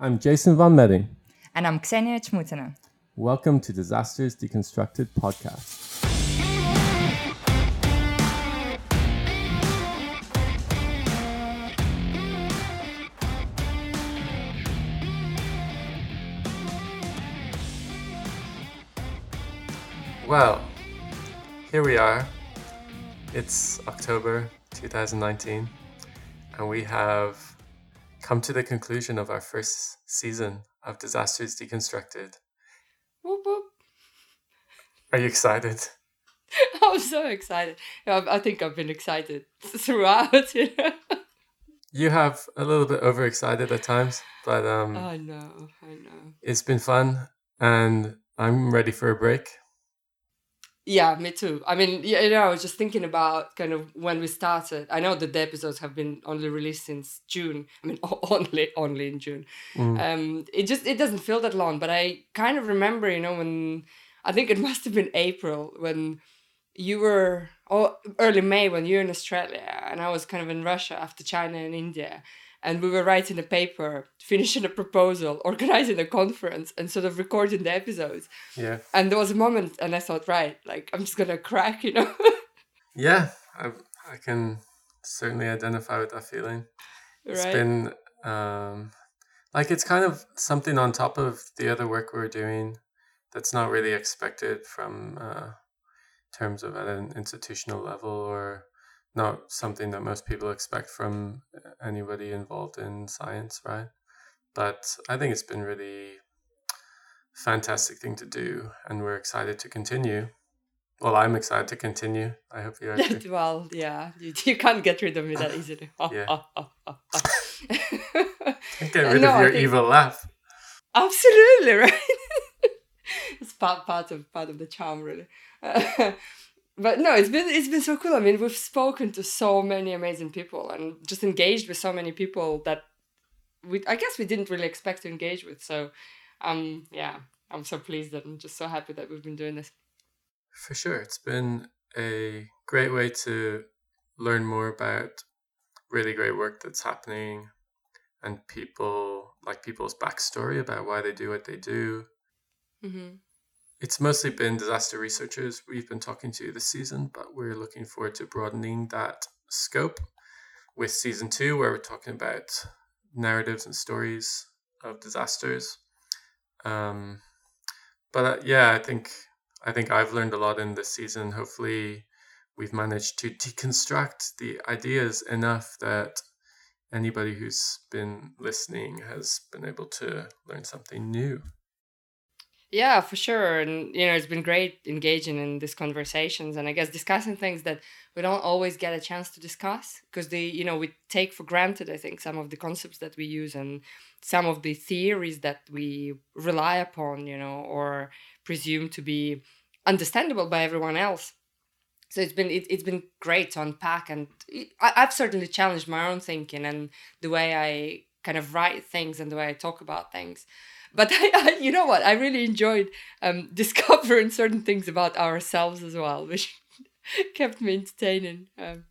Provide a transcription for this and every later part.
I'm Jason von Meding. And I'm Ksenia Chmutina. Welcome to Disasters Deconstructed podcast. Well, here we are. It's October 2019, and we have come to the conclusion of our first season of Disasters Deconstructed. Whoop, whoop. Are you excited? I'm so excited. I think I've been excited throughout. You, know? you have a little bit overexcited at times, but um, I know, I know. It's been fun, and I'm ready for a break. Yeah, me too. I mean, you know, I was just thinking about kind of when we started. I know that the episodes have been only released since June. I mean, only only in June. Mm. Um, it just it doesn't feel that long, but I kind of remember, you know, when I think it must have been April when you were or early May when you were in Australia and I was kind of in Russia after China and India and we were writing a paper, finishing a proposal, organizing a conference, and sort of recording the episodes. Yeah. And there was a moment, and I thought, right, like I'm just gonna crack, you know. yeah, I I can certainly identify with that feeling. Right. It's been um, like it's kind of something on top of the other work we're doing that's not really expected from uh, terms of at an institutional level or not something that most people expect from uh, anybody involved in science, right? But I think it's been really fantastic thing to do, and we're excited to continue. Well, I'm excited to continue. I hope you are. Too. well, yeah, you, you can't get rid of me that easily. Oh, yeah. Oh, oh, get rid no, of your think... evil laugh. Absolutely right. it's part part of part of the charm, really but no, it's been it's been so cool. I mean, we've spoken to so many amazing people and just engaged with so many people that we I guess we didn't really expect to engage with. So, um, yeah, I'm so pleased that I'm just so happy that we've been doing this. For sure, it's been a great way to learn more about really great work that's happening and people like people's backstory about why they do what they do. Mm-hmm. It's mostly been disaster researchers we've been talking to this season, but we're looking forward to broadening that scope with season two, where we're talking about narratives and stories of disasters. Um, but uh, yeah, I think I think I've learned a lot in this season. Hopefully, we've managed to deconstruct the ideas enough that anybody who's been listening has been able to learn something new. Yeah, for sure. And, you know, it's been great engaging in these conversations and I guess discussing things that we don't always get a chance to discuss because the, you know, we take for granted, I think, some of the concepts that we use and some of the theories that we rely upon, you know, or presume to be understandable by everyone else. So it's been it, it's been great to unpack and I, I've certainly challenged my own thinking and the way I kind of write things and the way I talk about things but I, I, you know what? I really enjoyed um, discovering certain things about ourselves as well which kept me entertaining um,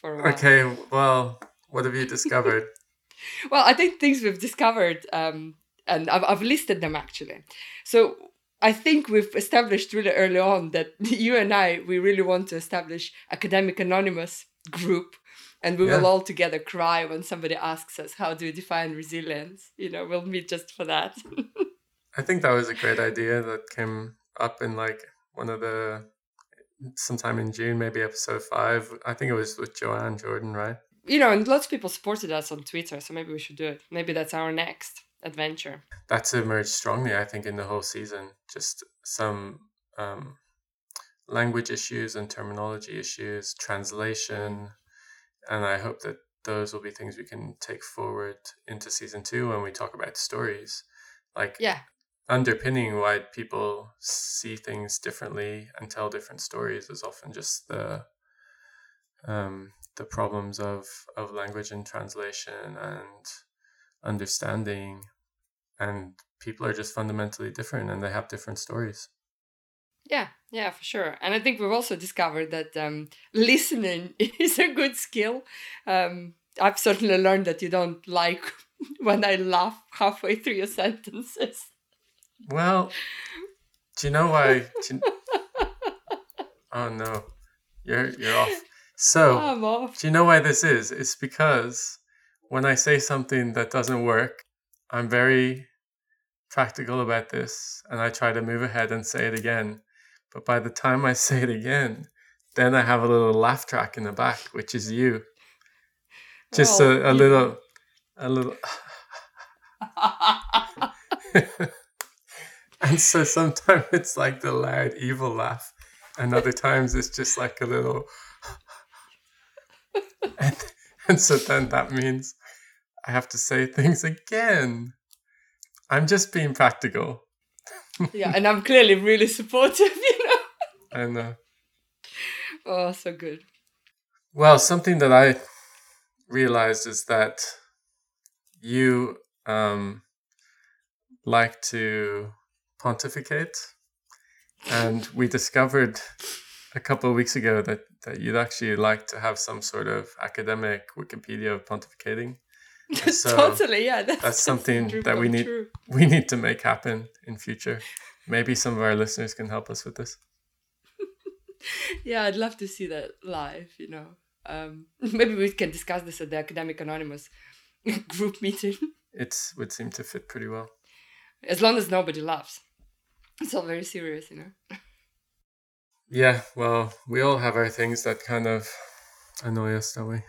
for a while. okay well what have you discovered? Well i think things we've discovered um, and I've, I've listed them actually. So I think we've established really early on that you and I, we really want to establish academic anonymous group and we yeah. will all together cry when somebody asks us how do you define resilience? You know we'll meet just for that. I think that was a great idea that came up in like one of the sometime in june maybe episode five. I think it was with joanne jordan right? You know and lots of people supported us on twitter so maybe we should do it. Maybe that's our next adventure. That's emerged strongly i think in the whole season. Just some um, language issues and terminology issues translation and I hope that those will be things we can take forward into season two when we talk about stories. Like yeah. underpinning why people see things differently and tell different stories is often just the um, the problems of, of language and translation and understanding and people are just fundamentally different and they have different stories. Yeah, yeah, for sure. And I think we've also discovered that um, listening is a good skill. Um, I've certainly learned that you don't like when I laugh halfway through your sentences. Well, do you know why? You... oh no, you're you're off. So, I'm off. do you know why this is? It's because when I say something that doesn't work, I'm very practical about this and I try to move ahead and say it again. But by the time I say it again, then I have a little laugh track in the back, which is you. Just Well, a, a little, a little. and so sometimes it's like the loud, evil laugh, and other times it's just like a little. and, and so then that means I have to say things again. I'm just being practical. Yeah, and I'm clearly really supportive, you know. And uh, Oh, so good. well, something that I realized is that you um, like to pontificate, and we discovered a couple of weeks ago that that you'd actually like to have some sort of academic Wikipedia of pontificating. So totally, yeah. That's, that's something that we need- true. we need to make happen in future. Maybe some of our listeners can help us with this. Yeah, I'd love to see that live. You know, um, maybe we can discuss this at the Academic Anonymous group meeting. It would seem to fit pretty well. As long as nobody laughs, it's all very serious, you know. Yeah, well, we all have our things that kind of annoy us, don't we?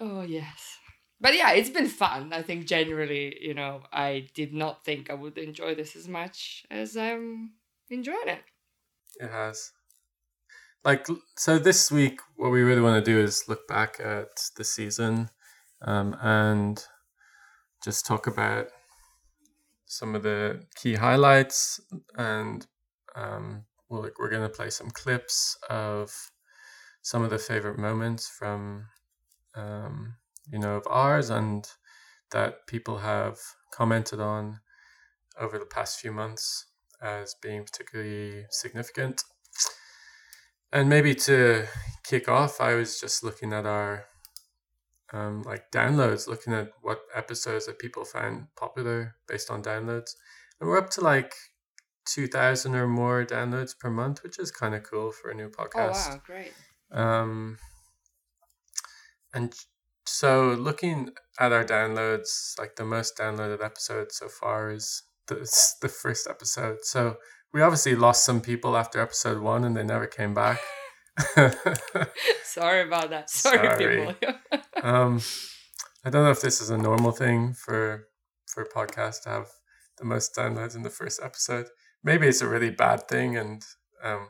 Oh yes. But yeah, it's been fun. I think generally, you know, I did not think I would enjoy this as much as I'm enjoying it. It has. Like, so this week, what we really want to do is look back at the season um, and just talk about some of the key highlights. And um, we'll, like, we're going to play some clips of some of the favorite moments from, um, you know, of ours and that people have commented on over the past few months as being particularly significant. And maybe to kick off, I was just looking at our um, like downloads, looking at what episodes that people found popular based on downloads, and we're up to like two thousand or more downloads per month, which is kind of cool for a new podcast. Oh wow, great. Um, and so looking at our downloads, like the most downloaded episode so far is the, the first episode. So we obviously lost some people after episode one and they never came back. Sorry about that. Sorry, Sorry. people. um, I don't know if this is a normal thing for for a podcast to have the most downloads in the first episode. Maybe it's a really bad thing and um,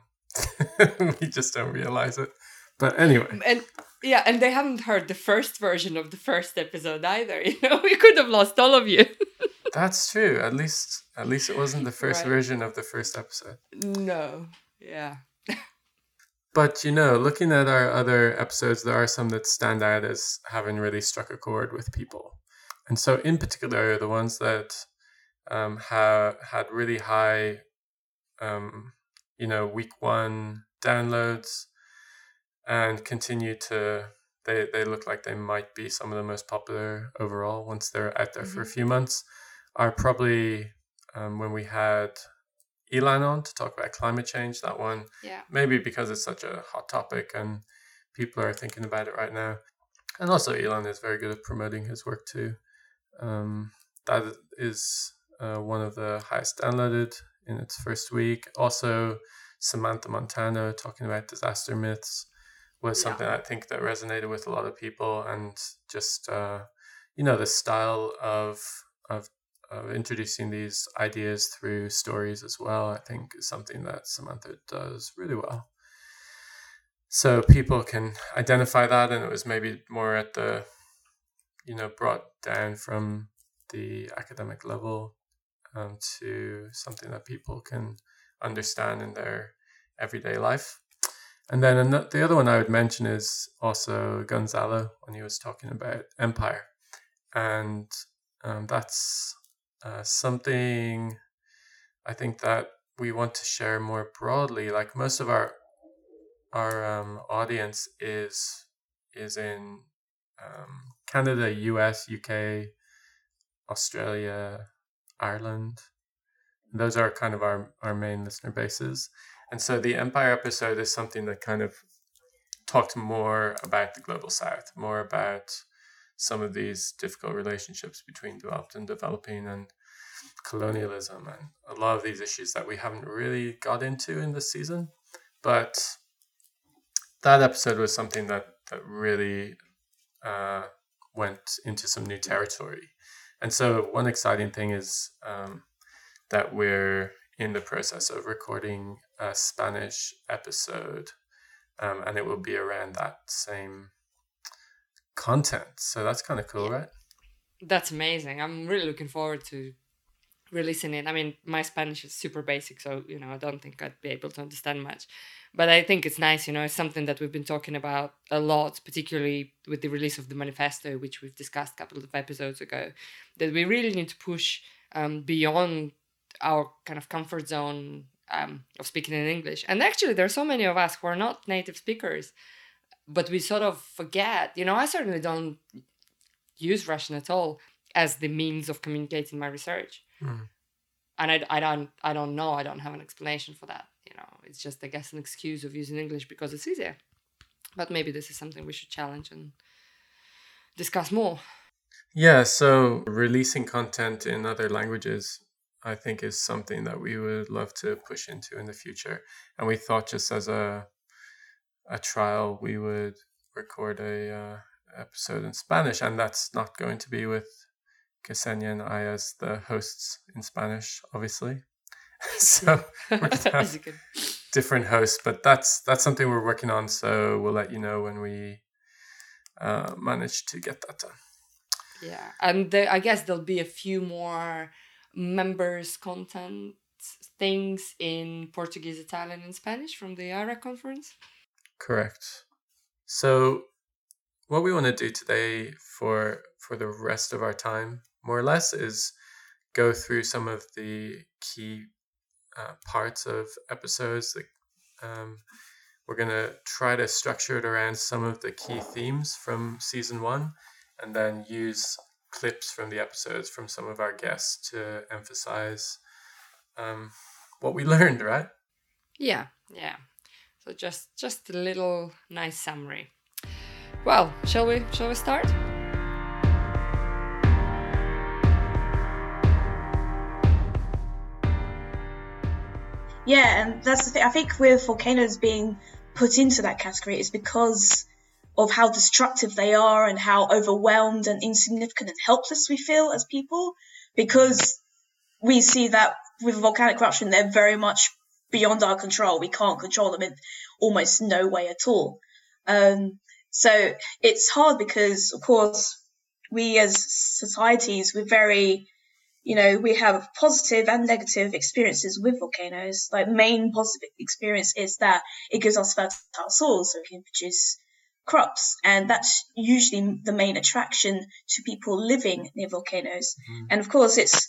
we just don't realize it. But anyway. and yeah, and they haven't heard the first version of the first episode either. You know, we could have lost all of you. That's true. At least, at least it wasn't the first Right. version of the first episode. no. Yeah. But you know, looking at our other episodes, there are some that stand out as having really struck a chord with people, and so in particular, the ones that um, have had really high, um, you know, week one downloads, and continue to. They, they look like they might be some of the most popular overall once they're out there for a Mhm. few months. Are probably um, when we had Ilan on to talk about climate change. That one Yeah. maybe because it's such a hot topic and people are thinking about it right now. And also, Ilan is very good at promoting his work too. Um, that is uh, one of the highest downloaded in its first week. Also, Samantha Montano talking about disaster myths was Yeah. something I think that resonated with a lot of people, and just uh, you know the style of of of introducing these ideas through stories as well, I think is something that Samantha does really well. So people can identify that, and it was maybe more at the, you know, brought down from the academic level um, to something that people can understand in their everyday life. And then the other one I would mention is also Gonzalo when he was talking about empire, and um, that's uh, something I think that we want to share more broadly. Like most of our our um, audience is is in um, Canada, U.S., U.K., Australia, Ireland. Those are kind of our, our main listener bases. And so the Empire episode is something that kind of talked more about the global south, more about some of these difficult relationships between developed and developing and colonialism and a lot of these issues that we haven't really got into in this season. But that episode was something that, that really uh, went into some new territory. And so, one exciting thing is um, that we're in the process of recording a Spanish episode, um, and it will be around that same content. So that's kind of cool, right? That's amazing. I'm really looking forward to releasing it. I mean, my Spanish is super basic, so you know, I don't think I'd be able to understand much. But I think it's nice, you know, it's something that we've been talking about a lot, particularly with the release of the manifesto, which we've discussed a couple of episodes ago, that we really need to push um, beyond our kind of comfort zone um, of speaking in English. And actually, there are so many of us who are not native speakers, but we sort of forget. You know, I certainly don't use Russian at all as the means of communicating my research. Mm. And I, I don't I don't know. I don't have an explanation for that. You know, it's just I guess an excuse of using English because it's easier. But maybe this is something we should challenge and discuss more. Yeah, so releasing content in other languages I think is something that we would love to push into in the future. And we thought just as a a trial, we would record a uh, episode in Spanish, and that's not going to be with Ksenia and I as the hosts in Spanish, obviously. so we're to have different hosts, but that's that's something we're working on. So we'll let you know when we uh, manage to get that done. Yeah, and there, I guess there'll be a few more members content things in Portuguese, Italian, and Spanish from the IRA conference. Correct. So, what we want to do today for for the rest of our time, more or less, is go through some of the key uh, parts of episodes. That, um, we're going to try to structure it around some of the key themes from season one, and then use clips from the episodes from some of our guests to emphasize um, what we learned, right? Yeah, yeah. So just just a little nice summary. Well, shall we shall we start? Yeah, and that's the thing. I think with volcanoes being put into that category is because of how destructive they are and how overwhelmed and insignificant and helpless we feel as people because we see that with volcanic eruption they're very much beyond our control. We can't control them in almost no way at all. Um, so it's hard because of course we as societies we're very you know we have positive and negative experiences with volcanoes. Like main positive experience is that it gives us fertile soil so we can produce crops, and that's usually the main attraction to people living near volcanoes. Mm. And of course, it's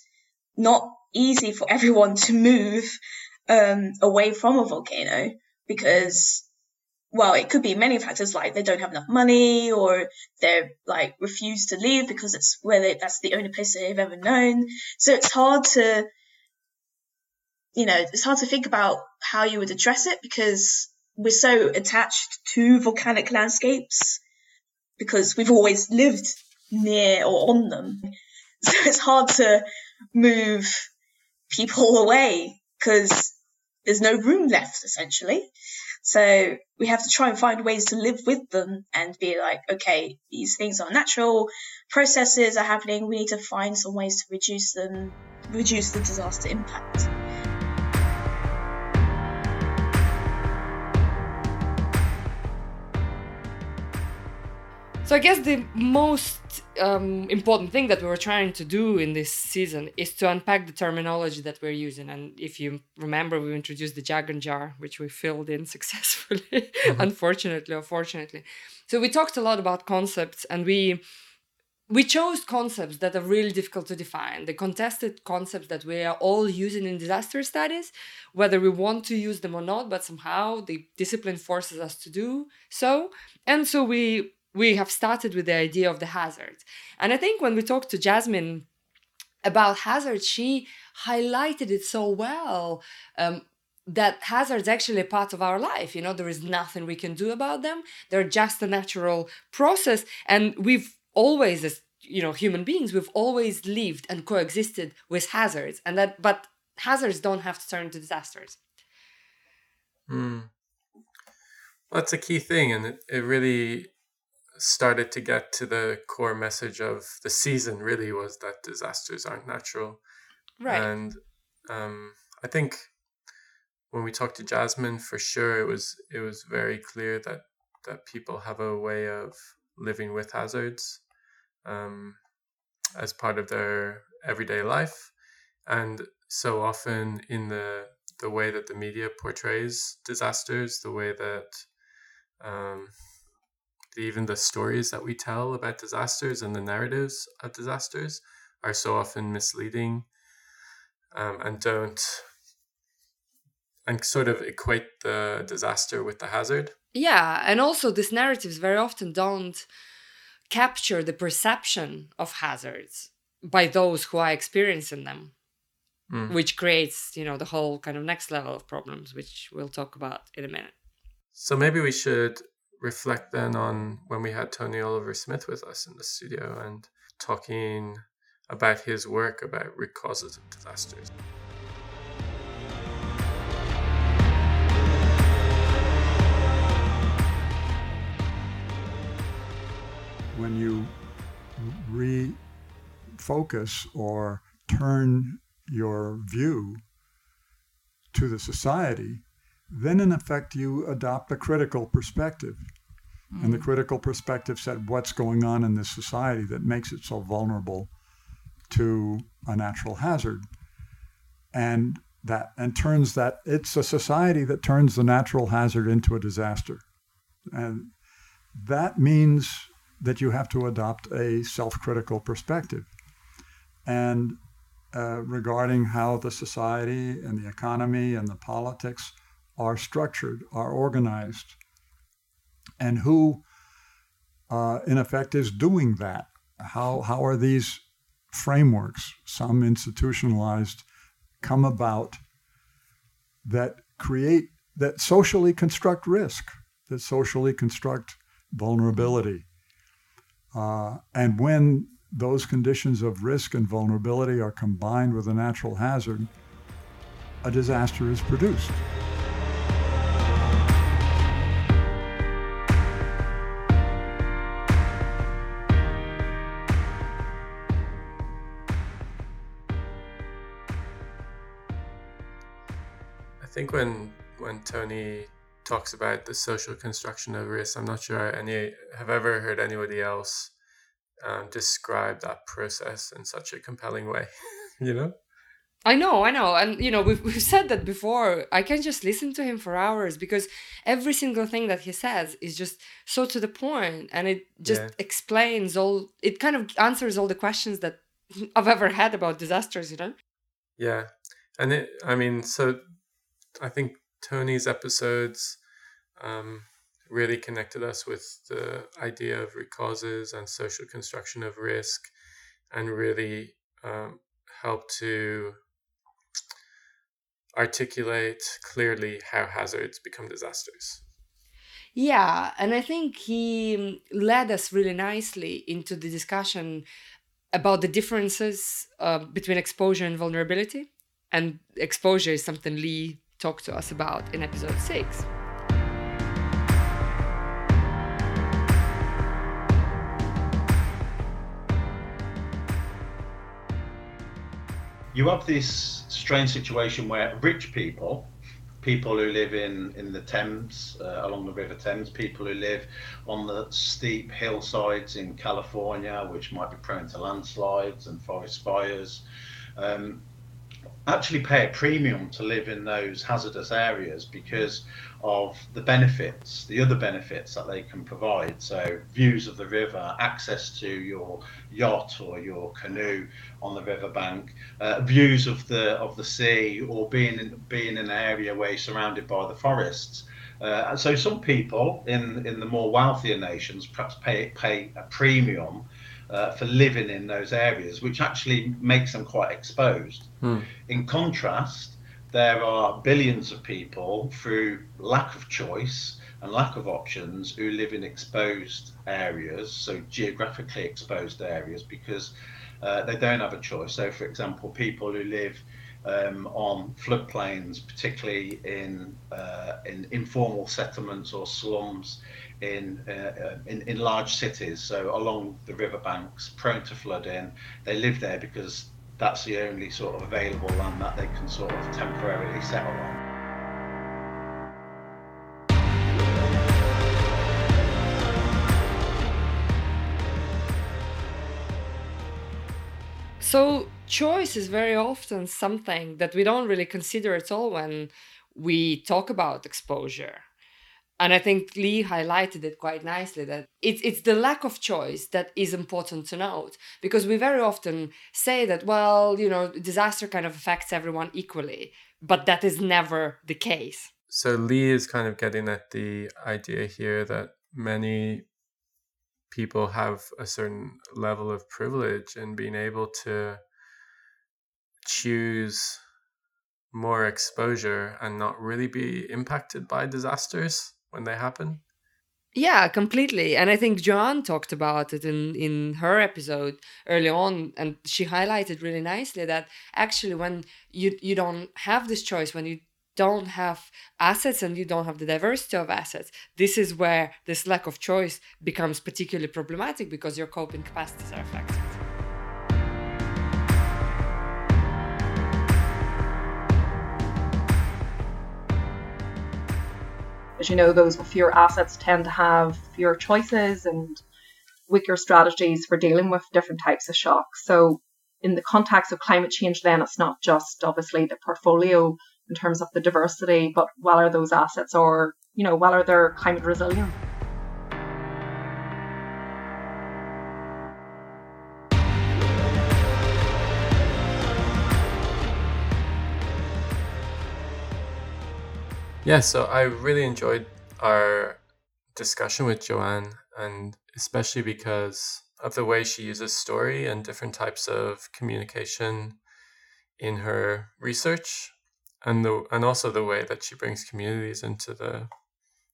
not easy for everyone to move um, away from a volcano because, well, it could be many factors like they don't have enough money or they're like refuse to leave because it's where they, that's the only place they've ever known. So it's hard to, you know, it's hard to think about how you would address it because we're so attached to volcanic landscapes because we've always lived near or on them. So it's hard to move people away because there's no room left essentially. So we have to try and find ways to live with them and be like, okay, these things are natural processes are happening. We need to find some ways to reduce them, reduce the disaster impact. So I guess the most um, important thing that we were trying to do in this season is to unpack the terminology that we're using. And if you remember, we introduced the jargon jar, which we filled in successfully, mm-hmm. unfortunately or fortunately. So we talked a lot about concepts, and we we chose concepts that are really difficult to define the contested concepts that we are all using in disaster studies whether we want to use them or not but somehow the discipline forces us to do so and so we we have started with the idea of the hazard. And I think when we talked to Jasmine about hazards, she highlighted it so well. Um, that hazards actually a part of our life you know there is nothing we can do about them they're just a natural process and we've always as you know human beings we've always lived and coexisted with hazards and that but hazards don't have to turn into disasters mm. that's a key thing and it, it really started to get to the core message of the season really was that disasters aren't natural right and um, i think when we talked to jasmine for sure it was it was very clear that that people have a way of living with hazards um, as part of their everyday life. And so often in the the way that the media portrays disasters, the way that um, even the stories that we tell about disasters and the narratives of disasters are so often misleading um, and don't and sort of equate the disaster with the hazard. Yeah, and also these narratives very often don't capture the perception of hazards by those who are experiencing them mm. which creates you know the whole kind of next level of problems which we'll talk about in a minute so maybe we should reflect then on when we had tony oliver smith with us in the studio and talking about his work about root causes of disasters. When you refocus or turn your view to the society, then in effect you adopt a critical perspective. Mm-hmm. And the mm. critical perspective said what's going on in this society that makes it so vulnerable to a natural hazard. And that and turns that it's a society that turns the natural hazard into a disaster. And that means that you have to adopt a self critical perspective. And uh, regarding how the society and the economy and the politics are structured, are organized, and who, uh, in effect, is doing that. How, how are these frameworks, some institutionalized, come about that create, that socially construct risk, that socially construct vulnerability? Uh, and when those conditions of risk and vulnerability are combined with a natural hazard, a disaster is produced. Think when when Tony talks about the social construction of risk. I'm not sure any have ever heard anybody else um, describe that process in such a compelling way. you know. I know, I know, and you know we've we've said that before. I can just listen to him for hours because every single thing that he says is just so to the point, and it just yeah. explains all. It kind of answers all the questions that I've ever had about disasters. You know. Yeah, and it. I mean, so I think Tony's episodes um, really connected us with the idea of root causes and social construction of risk, and really um, helped to articulate clearly how hazards become disasters. Yeah, and I think he um, led us really nicely into the discussion about the differences uh, between exposure and vulnerability. And exposure is something Lee talked to us about in episode six. you have this strange situation where rich people, people who live in, in the Thames, uh, along the River Thames, people who live on the steep hillsides in California, which might be prone to landslides and forest fires, um, actually pay a premium to live in those hazardous areas because of the benefits, the other benefits that they can provide. So, views of the river, access to your yacht or your canoe on the riverbank, uh, views of the of the sea, or being in, being in an area where you're surrounded by the forests. Uh, so, some people in in the more wealthier nations perhaps pay pay a premium uh, for living in those areas, which actually makes them quite exposed. Hmm. In contrast, there are billions of people through lack of choice and lack of options who live in exposed areas, so geographically exposed areas, because uh, they don't have a choice. So, for example, people who live um, on floodplains, particularly in uh, in informal settlements or slums in, uh, in in large cities, so along the riverbanks, prone to flooding. They live there because that's the only sort of available land that they can sort of temporarily settle on. So choice is very often something that we don't really consider at all when we talk about exposure. And I think Lee highlighted it quite nicely that it's it's the lack of choice that is important to note because we very often say that well, you know, disaster kind of affects everyone equally, but that is never the case. So Lee is kind of getting at the idea here that many people have a certain level of privilege in being able to choose more exposure and not really be impacted by disasters when they happen. Yeah, completely. And I think Joanne talked about it in, in her episode early on, and she highlighted really nicely that actually when you you don't have this choice, when you don't have assets and you don't have the diversity of assets, this is where this lack of choice becomes particularly problematic because your coping capacities are affected. As you know, those with fewer assets tend to have fewer choices and weaker strategies for dealing with different types of shocks. So, in the context of climate change, then it's not just obviously the portfolio in terms of the diversity, but whether those assets are, you know, whether they're climate resilient. Yeah, so I really enjoyed our discussion with Joanne, and especially because of the way she uses story and different types of communication in her research, and the and also the way that she brings communities into the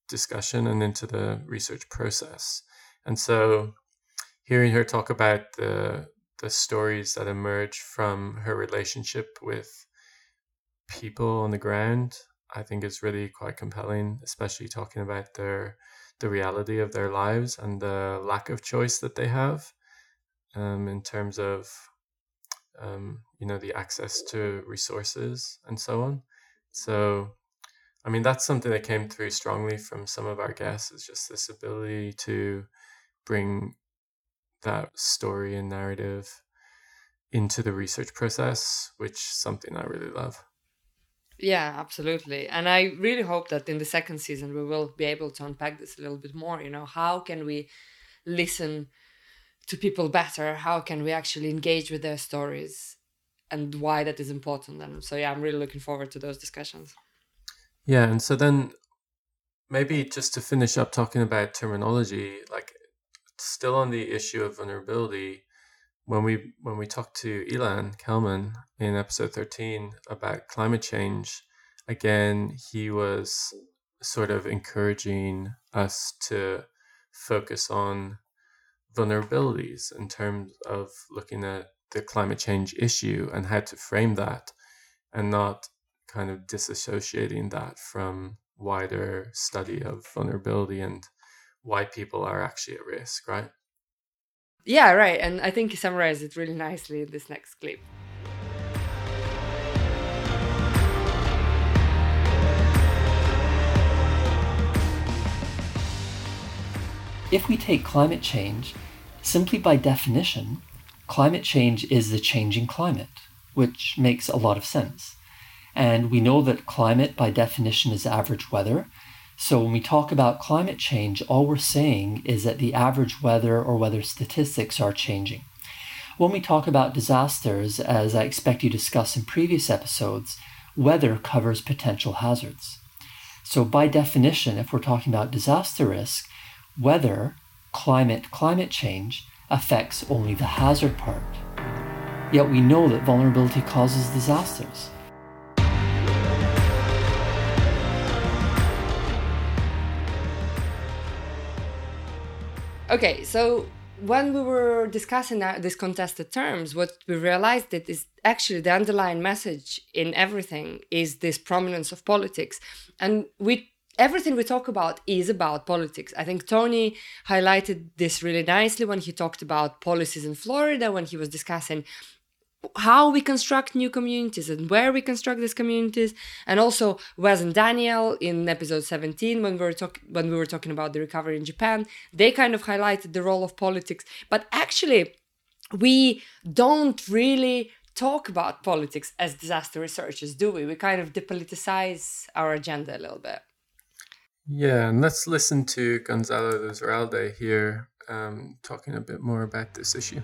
discussion and into the research process. And so, hearing her talk about the the stories that emerge from her relationship with people on the ground I think is really quite compelling, especially talking about their the reality of their lives and the lack of choice that they have um, in terms of um, you know the access to resources and so on. So, I mean that's something that came through strongly from some of our guests is just this ability to bring that story and narrative into the research process, which is something I really love. Yeah, absolutely. And I really hope that in the second season we will be able to unpack this a little bit more. You know, how can we listen to people better? How can we actually engage with their stories and why that is important? And so, yeah, I'm really looking forward to those discussions. Yeah. And so then maybe just to finish up talking about terminology, like still on the issue of vulnerability, when we when we talked to Ilan Kelman in episode 13 about climate change, again he was sort of encouraging us to focus on vulnerabilities in terms of looking at the climate change issue and how to frame that and not kind of disassociating that from wider study of vulnerability and why people are actually at risk, right? Yeah, right. And I think he summarized it really nicely in this next clip. If we take climate change, simply by definition, climate change is the changing climate, which makes a lot of sense. And we know that climate, by definition, is average weather, so when we talk about climate change, all we're saying is that the average weather or weather statistics are changing. When we talk about disasters, as I expect you discussed in previous episodes, weather covers potential hazards. So by definition, if we're talking about disaster risk, weather, climate, climate change affects only the hazard part. Yet we know that vulnerability causes disasters. Okay, so when we were discussing these contested terms, what we realized that is actually the underlying message in everything is this prominence of politics, and we everything we talk about is about politics. I think Tony highlighted this really nicely when he talked about policies in Florida when he was discussing how we construct new communities and where we construct these communities. And also Wes and Daniel in episode 17 when we were talking when we were talking about the recovery in Japan they kind of highlighted the role of politics. But actually we don't really talk about politics as disaster researchers do we? We kind of depoliticize our agenda a little bit. Yeah and let's listen to Gonzalo Lizarralde here um, talking a bit more about this issue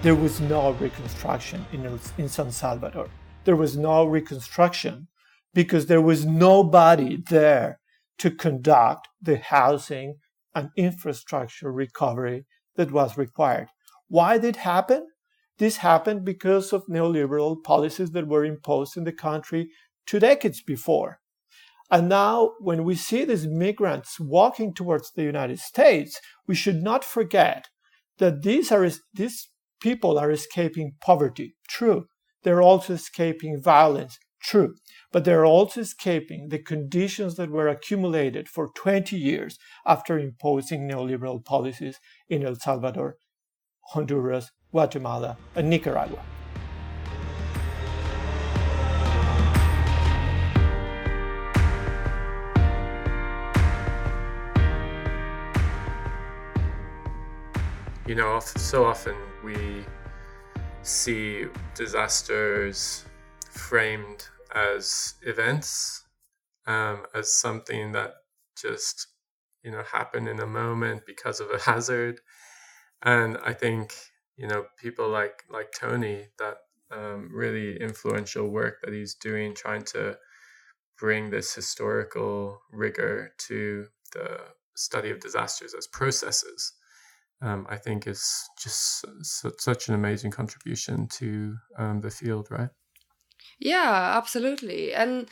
there was no reconstruction in, in San Salvador. There was no reconstruction because there was nobody there to conduct the housing and infrastructure recovery that was required. Why did it happen? This happened because of neoliberal policies that were imposed in the country two decades before. And now, when we see these migrants walking towards the United States, we should not forget that these are these people are escaping poverty. True. They're also escaping violence. True. But they're also escaping the conditions that were accumulated for 20 years after imposing neoliberal policies in El Salvador, Honduras, Guatemala, and Nicaragua. you know, so often we see disasters framed as events, um, as something that just, you know, happen in a moment because of a hazard. And I think, you know, people like like Tony, that um, really influential work that he's doing, trying to bring this historical rigor to the study of disasters as processes um, I think is just such an amazing contribution to um, the field, right? Yeah, absolutely. And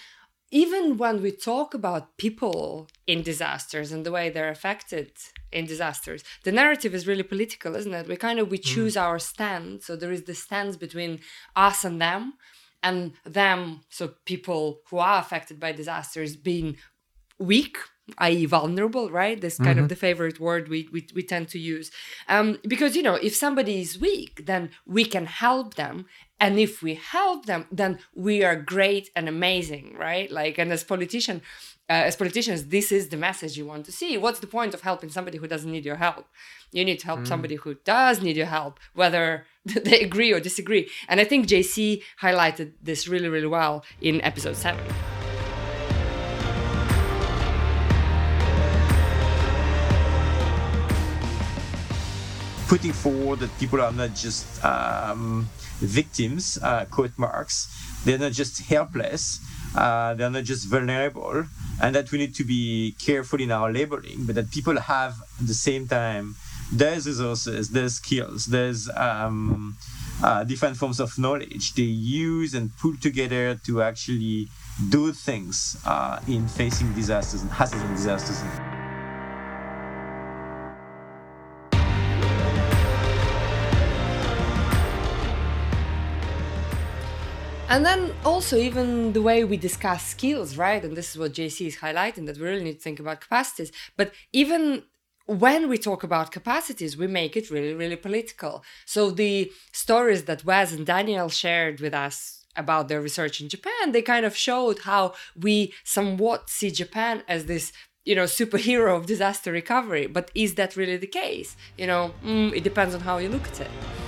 even when we talk about people in disasters and the way they're affected in disasters, the narrative is really political, isn't it? We kind of we hmm. choose mm. our stand. So there is the stance between us and them, and them, so people who are affected by disasters being weak i.e. vulnerable, right? This kind mm-hmm. of the favorite word we, we, we tend to use. Um, because, you know, if somebody is weak, then we can help them. And if we help them, then we are great and amazing, right? Like, and as politician, uh, as politicians, this is the message you want to see. What's the point of helping somebody who doesn't need your help? You need to help mm. somebody who does need your help, whether they agree or disagree. And I think JC highlighted this really, really well in episode seven. Putting forward that people are not just um, victims, uh, quote marks. They're not just helpless. Uh, they're not just vulnerable, and that we need to be careful in our labeling, but that people have at the same time there's resources, there's skills, there's um, uh, different forms of knowledge they use and pull together to actually do things uh, in facing disasters and hazards and disasters. And then also even the way we discuss skills, right? And this is what JC is highlighting that we really need to think about capacities. But even when we talk about capacities, we make it really, really political. So the stories that Wes and Daniel shared with us about their research in Japan, they kind of showed how we somewhat see Japan as this you know superhero of disaster recovery but is that really the case you know mm, it depends on how you look at it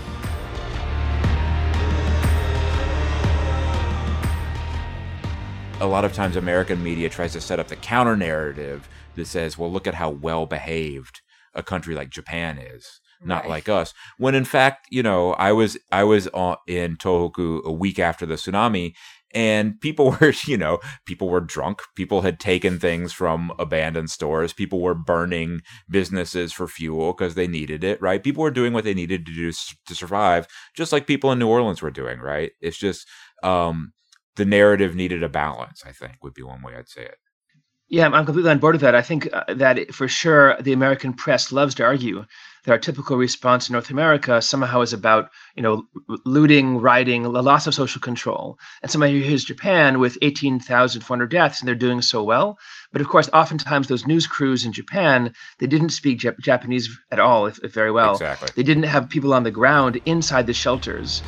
a lot of times American media tries to set up the counter narrative that says, well, look at how well behaved a country like Japan is, not right. like us. When in fact, you know, I was I was in Tohoku a week after the tsunami, and people were you know people were drunk people had taken things from abandoned stores people were burning businesses for fuel because they needed it right people were doing what they needed to do to survive just like people in new orleans were doing right it's just um the narrative needed a balance i think would be one way i'd say it yeah, I'm completely on board with that. I think uh, that for sure the American press loves to argue that our typical response in North America somehow is about, you know, looting, rioting, a loss of social control. And somebody here's Japan with 18,400 deaths, and they're doing so well. But of course, oftentimes those news crews in Japan, they didn't speak Jap- Japanese at all, if, if very well. Exactly. They didn't have people on the ground inside the shelters.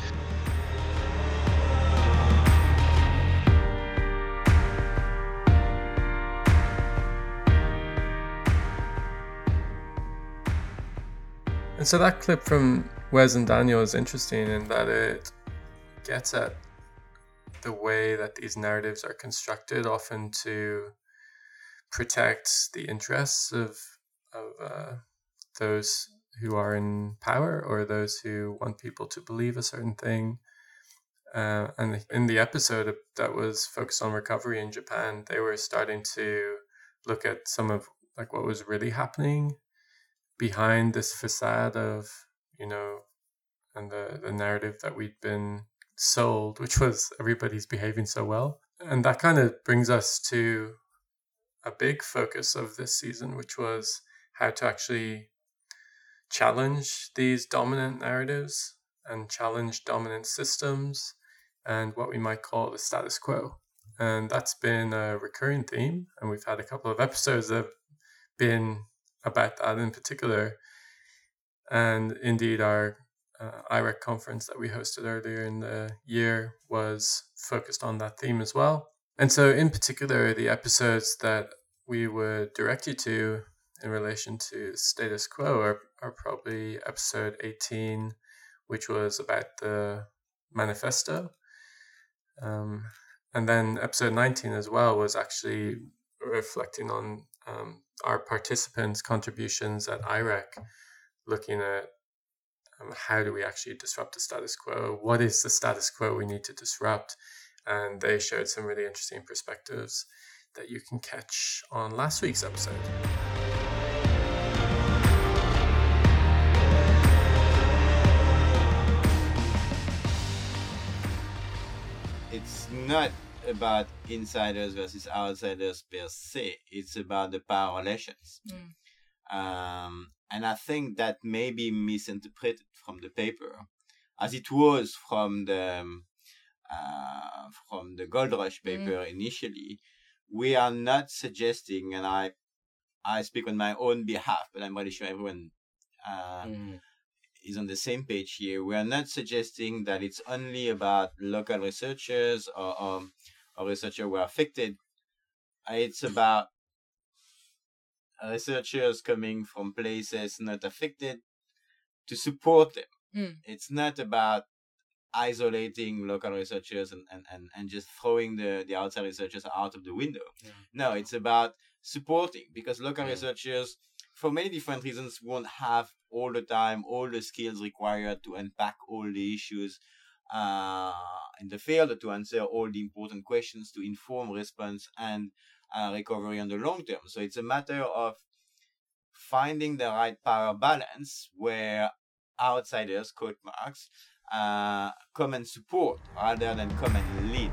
And so that clip from Wes and Daniel is interesting in that it gets at the way that these narratives are constructed, often to protect the interests of of uh, those who are in power or those who want people to believe a certain thing. Uh, and in the episode that was focused on recovery in Japan, they were starting to look at some of like what was really happening behind this facade of you know and the the narrative that we'd been sold which was everybody's behaving so well. And that kind of brings us to a big focus of this season which was how to actually challenge these dominant narratives and challenge dominant systems and what we might call the status quo. And that's been a recurring theme and we've had a couple of episodes that have been about that in particular. And indeed, our uh, IREC conference that we hosted earlier in the year was focused on that theme as well. And so, in particular, the episodes that we would direct you to in relation to status quo are, are probably episode 18, which was about the manifesto. Um, and then episode 19 as well was actually reflecting on um, our participants' contributions at IREC, looking at um, how do we actually disrupt the status quo? What is the status quo we need to disrupt? And they shared some really interesting perspectives that you can catch on last week's episode. It's not about insiders versus outsiders per se. It's about the power relations. Mm. Um, and I think that may be misinterpreted from the paper, as it was from the um, uh, from the Gold Rush mm. paper mm. initially. We are not suggesting, and I I speak on my own behalf, but I'm really sure everyone uh, mm is on the same page here. We are not suggesting that it's only about local researchers or, or, or researchers who are affected. It's about researchers coming from places not affected to support them. Mm. It's not about isolating local researchers and, and, and, and just throwing the, the outside researchers out of the window. Yeah. No, it's about supporting because local yeah. researchers, for many different reasons, won't have all the time, all the skills required to unpack all the issues uh, in the field, to answer all the important questions, to inform response and uh, recovery on the long term. So it's a matter of finding the right power balance where outsiders, quote marks, uh, come and support rather than come and lead.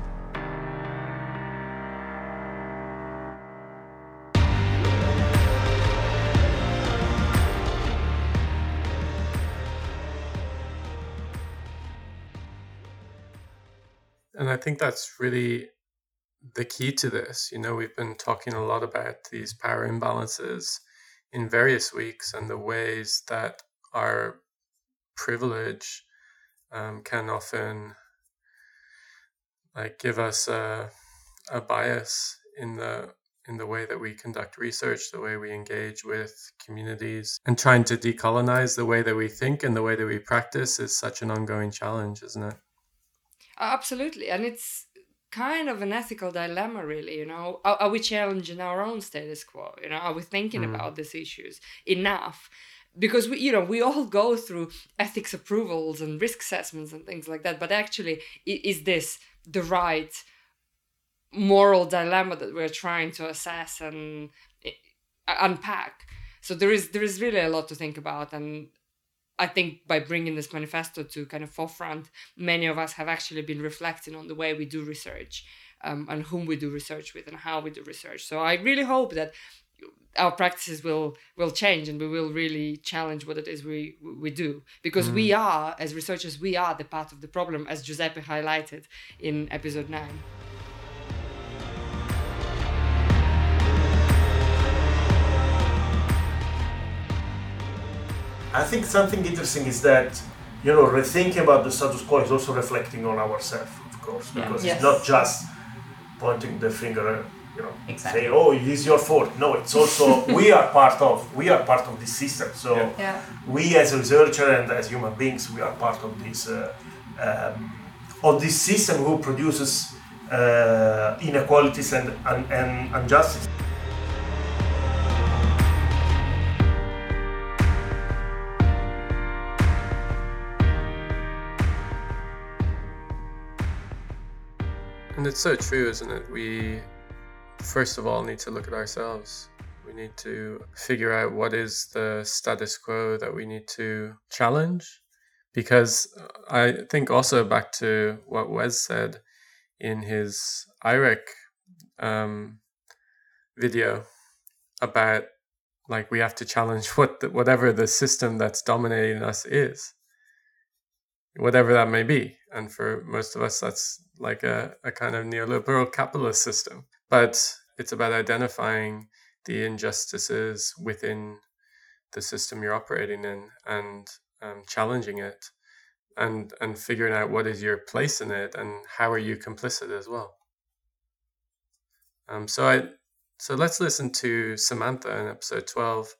And I think that's really the key to this. You know, we've been talking a lot about these power imbalances in various weeks and the ways that our privilege um, can often like give us a, a bias in the in the way that we conduct research, the way we engage with communities, and trying to decolonize the way that we think and the way that we practice is such an ongoing challenge, isn't it? Absolutely, and it's kind of an ethical dilemma, really. You know, are, are we challenging our own status quo? You know, are we thinking mm. about these issues enough? Because we, you know, we all go through ethics approvals and risk assessments and things like that. But actually, is this the right moral dilemma that we're trying to assess and unpack. So there is there is really a lot to think about, and I think by bringing this manifesto to kind of forefront, many of us have actually been reflecting on the way we do research um, and whom we do research with and how we do research. So I really hope that our practices will will change and we will really challenge what it is we we do because mm. we are as researchers we are the part of the problem as Giuseppe highlighted in episode 9 I think something interesting is that you know rethinking about the status quo is also reflecting on ourselves of course because yeah. yes. it's not just pointing the finger you know exactly. say oh it is your fault no it's also we are part of we are part of this system so yeah. Yeah. we as a researcher and as human beings we are part of this uh, um, of this system who produces uh, inequalities and, and, and injustice it's so true, isn't it? We first of all need to look at ourselves. We need to figure out what is the status quo that we need to challenge. Because I think also back to what Wes said in his IREC um, video about like we have to challenge what the, whatever the system that's dominating us is whatever that may be. And for most of us that's like a, a kind of neoliberal capitalist system. But it's about identifying the injustices within the system you're operating in and um, challenging it and and figuring out what is your place in it and how are you complicit as well. Um, so i so let's listen to samantha in episode 12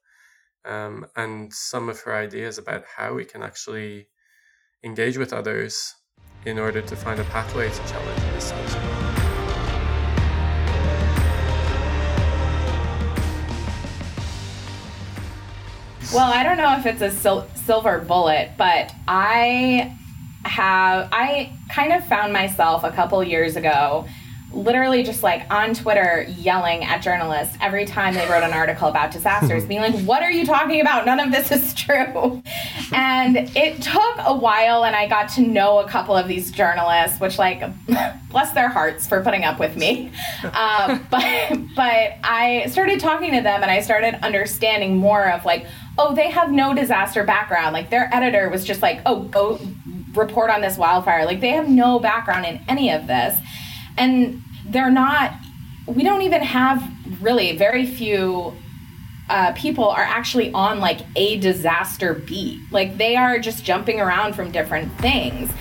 um, and some of her ideas about how we can actually engage with others in order to find a pathway to challenge this Well, I don't know if it's a sil- silver bullet, but I have I kind of found myself a couple years ago literally just like on Twitter yelling at journalists every time they wrote an article about disasters, being like, What are you talking about? None of this is true. And it took a while, and I got to know a couple of these journalists, which, like, bless their hearts for putting up with me. Uh, but, but I started talking to them, and I started understanding more of like, oh, they have no disaster background. Like, their editor was just like, oh, go report on this wildfire. Like, they have no background in any of this and they're not we don't even have really very few uh, people are actually on like a disaster beat. Like they are just jumping around from different things.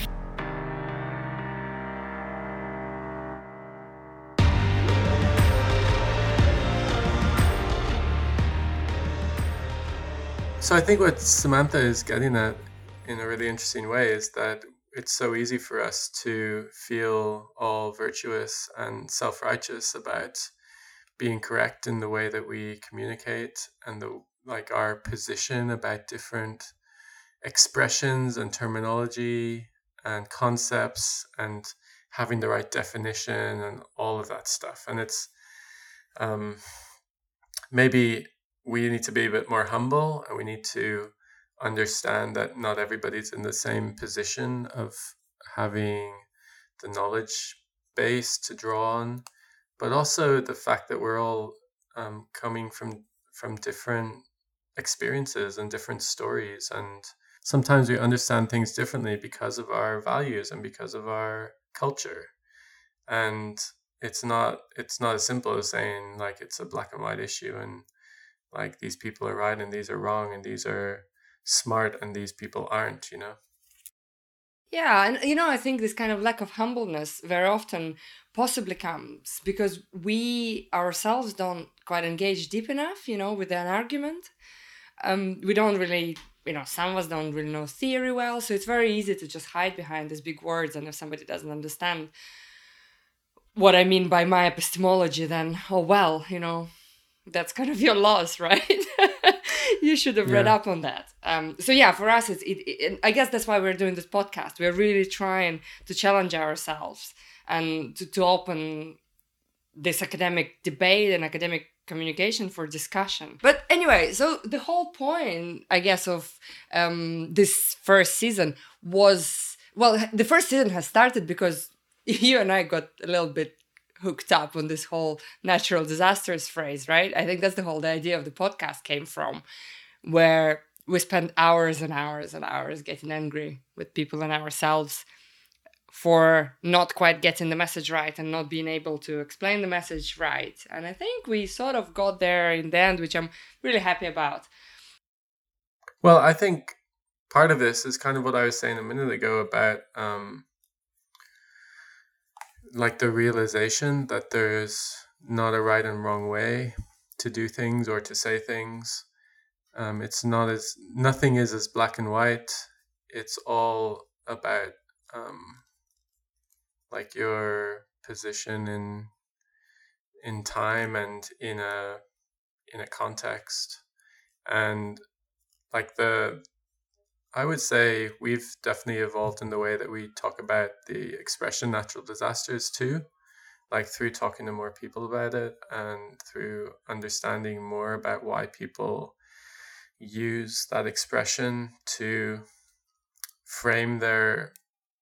So I think what Samantha is getting at in a really interesting way is that it's so easy for us to feel all virtuous and self righteous about being correct in the way that we communicate and the like our position about different expressions and terminology and concepts and having the right definition and all of that stuff. And it's um, maybe we need to be a bit more humble and we need to understand that not everybody's in the same position of having the knowledge base to draw on, but also the fact that we're all um, coming from from different experiences and different stories, and sometimes we understand things differently because of our values and because of our culture, and it's not it's not as simple as saying like it's a black and white issue and like these people are right and these are wrong and these are smart and these people aren't, you know? Yeah, and you know, I think this kind of lack of humbleness very often possibly comes because we ourselves don't quite engage deep enough, you know, with an argument. Um, we don't really, you know, some of us don't really know theory well, so it's very easy to just hide behind these big words. And if somebody doesn't understand what I mean by my epistemology, then oh well, you know, that's kind of your loss, right? You should have read up on that. Um, so yeah, for us, it's. It, it, I guess that's why we're doing this podcast. We're really trying to challenge ourselves and to, to open this academic debate and academic communication for discussion. But anyway, so the whole point, I guess, of um, this first season was well, the first season has started because you and I got a little bit hooked up on this whole natural disasters phrase, right? I think that's the whole idea of the podcast came from, where we spend hours and hours and hours getting angry with people and ourselves for not quite getting the message right and not being able to explain the message right. And I think we sort of got there in the end, which I'm really happy about. Well, I think part of this is kind of what I was saying a minute ago about um, like the realization that there's not a right and wrong way to do things or to say things. Um, it's not as nothing is as black and white. It's all about um, like your position in in time and in a in a context and like the I would say we've definitely evolved in the way that we talk about the expression natural disasters too, like through talking to more people about it and through understanding more about why people use that expression to frame their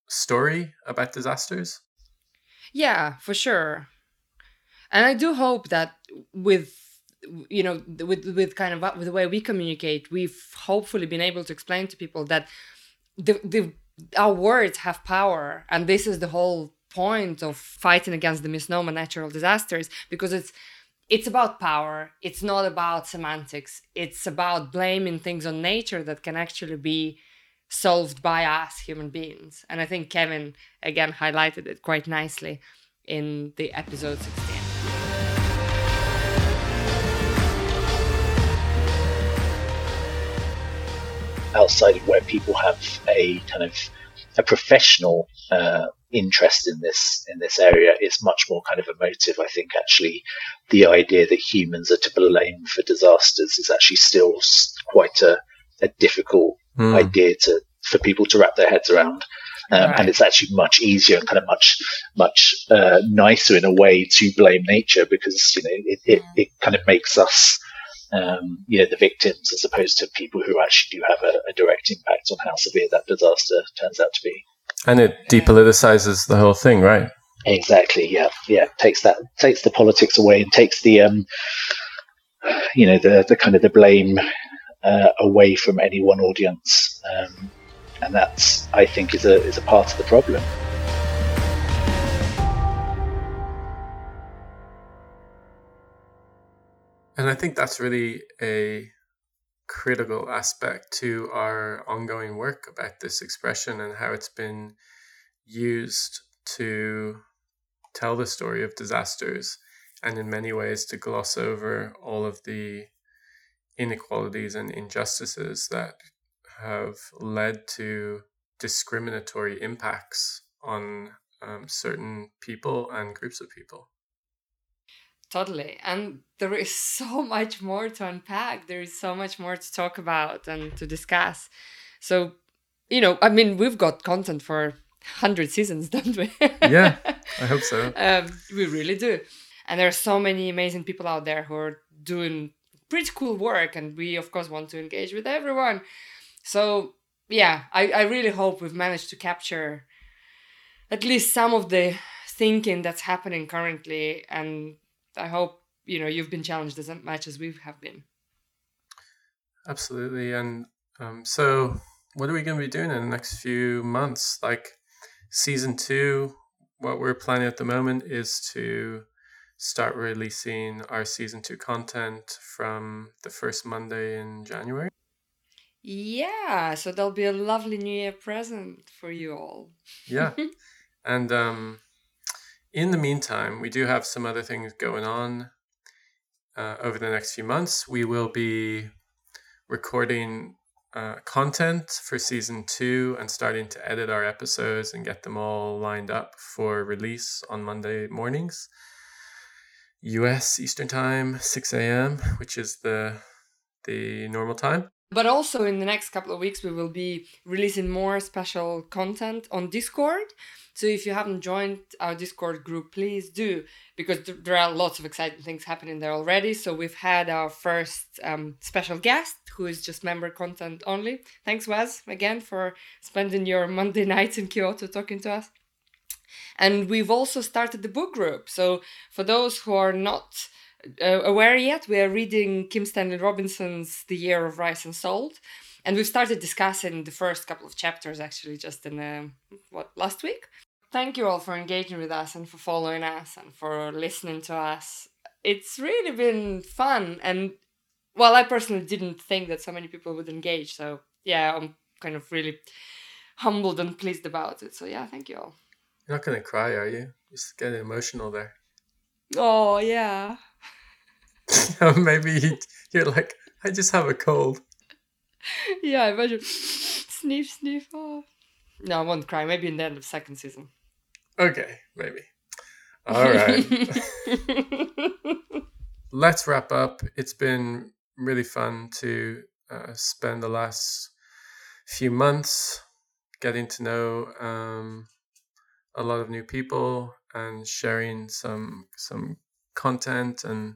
story about disasters. Yeah, for sure. And I do hope that with you know with with kind of uh, with the way we communicate we've hopefully been able to explain to people that the the our words have power. And this is the whole point of fighting against the misnomer natural disasters because it's it's about power. It's not about semantics. It's about blaming things on nature that can actually be solved by us human beings. And i think kevin again highlighted it quite nicely in the episode 16 outside of where people have a kind of a professional uh, interest in this in this area is much more kind of emotive. I think actually the idea that humans are to blame for disasters is actually still quite a, a difficult mm. idea to for people to wrap their heads around. Um, right. And it's actually much easier and kind of much much uh, nicer in a way to blame nature because you know it, it, it kind of makes us um, you know, the victims as opposed to people who actually do have a, a, direct impact on how severe that disaster turns out to be. And it depoliticizes the whole thing, right? Exactly. Yeah. Yeah. Takes that, takes the politics away and takes the, um, you know, the, the kind of the blame uh, away from any one audience. Um, and that's, I think, is a, is a part of the problem. And I think that's really a critical aspect to our ongoing work about this expression and how it's been used to tell the story of disasters and in many ways to gloss over all of the inequalities and injustices that have led to discriminatory impacts on um, certain people and groups of people. Totally. And there is so much more to unpack. There is so much more to talk about and to discuss. So, you know, I mean, we've got content for 100 seasons, don't we? yeah, I hope so. Um, we really do. And there are so many amazing people out there who are doing pretty cool work. And we, of course, want to engage with everyone. So, yeah, I, I really hope we've managed to capture at least some of the thinking that's happening currently and I hope you know you've been challenged as much as we have been. Absolutely, and um, so what are we going to be doing in the next few months? Like season two, what we're planning at the moment is to start releasing our season two content from the first Monday in January. Yeah, so there'll be a lovely New Year present for you all. yeah, and um, in the meantime, we do have some other things going on uh, over the next few months. We will be recording uh, content for season two and starting to edit our episodes and get them all lined up for release on Monday mornings. US Eastern Time, 6 a.m., which is the the normal time. But also in the next couple of weeks, we will be releasing more special content on Discord. So if you haven't joined our Discord group, please do, because th- there are lots of exciting things happening there already. So we've had our first um, special guest who is just member content only. Thanks, Wes, again for spending your Monday nights in Kyoto talking to us. And we've also started the book group. So for those who are not uh, aware yet, we are reading Kim Stanley Robinson's The Year of Rice and Salt. And we've started discussing the first couple of chapters actually just in uh, what last week. Thank you all for engaging with us and for following us and for listening to us. It's really been fun and well, I personally didn't think that so many people would engage. So yeah, I'm kind of really humbled and pleased about it. So yeah, thank you all. You're not gonna cry, are you? Just getting emotional there. Oh yeah. Maybe you're like, I just have a cold. Yeah, I imagine. sniff, sniff. Oh. No, I won't cry. Maybe in the end of second season. Okay, maybe. All right. Let's wrap up. It's been really fun to uh, spend the last few months getting to know um, a lot of new people and sharing some some content and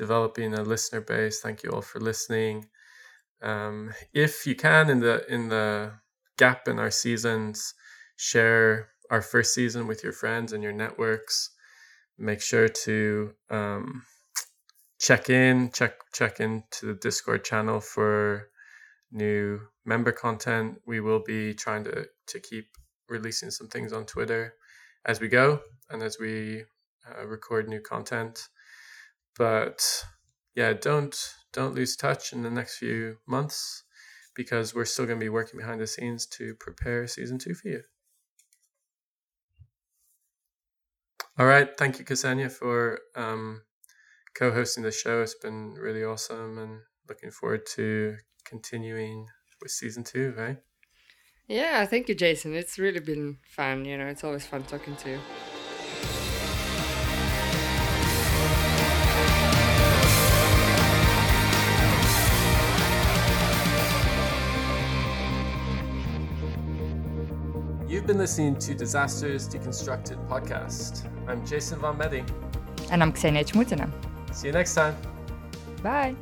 developing a listener base. Thank you all for listening. Um, if you can, in the in the gap in our seasons, share our first season with your friends and your networks. Make sure to um, check in, check check into the Discord channel for new member content. We will be trying to to keep releasing some things on Twitter as we go and as we uh, record new content. But yeah, don't don't lose touch in the next few months because we're still going to be working behind the scenes to prepare season two for you. All right, thank you, Ksenia, for um, co-hosting the show. It's been really awesome, and looking forward to continuing with season two. Right? Yeah, thank you, Jason. It's really been fun. You know, it's always fun talking to you. You've been listening to Disasters Deconstructed podcast. I'm Jason von Meding. And I'm Ksenia Chmutina. See you next time. Bye.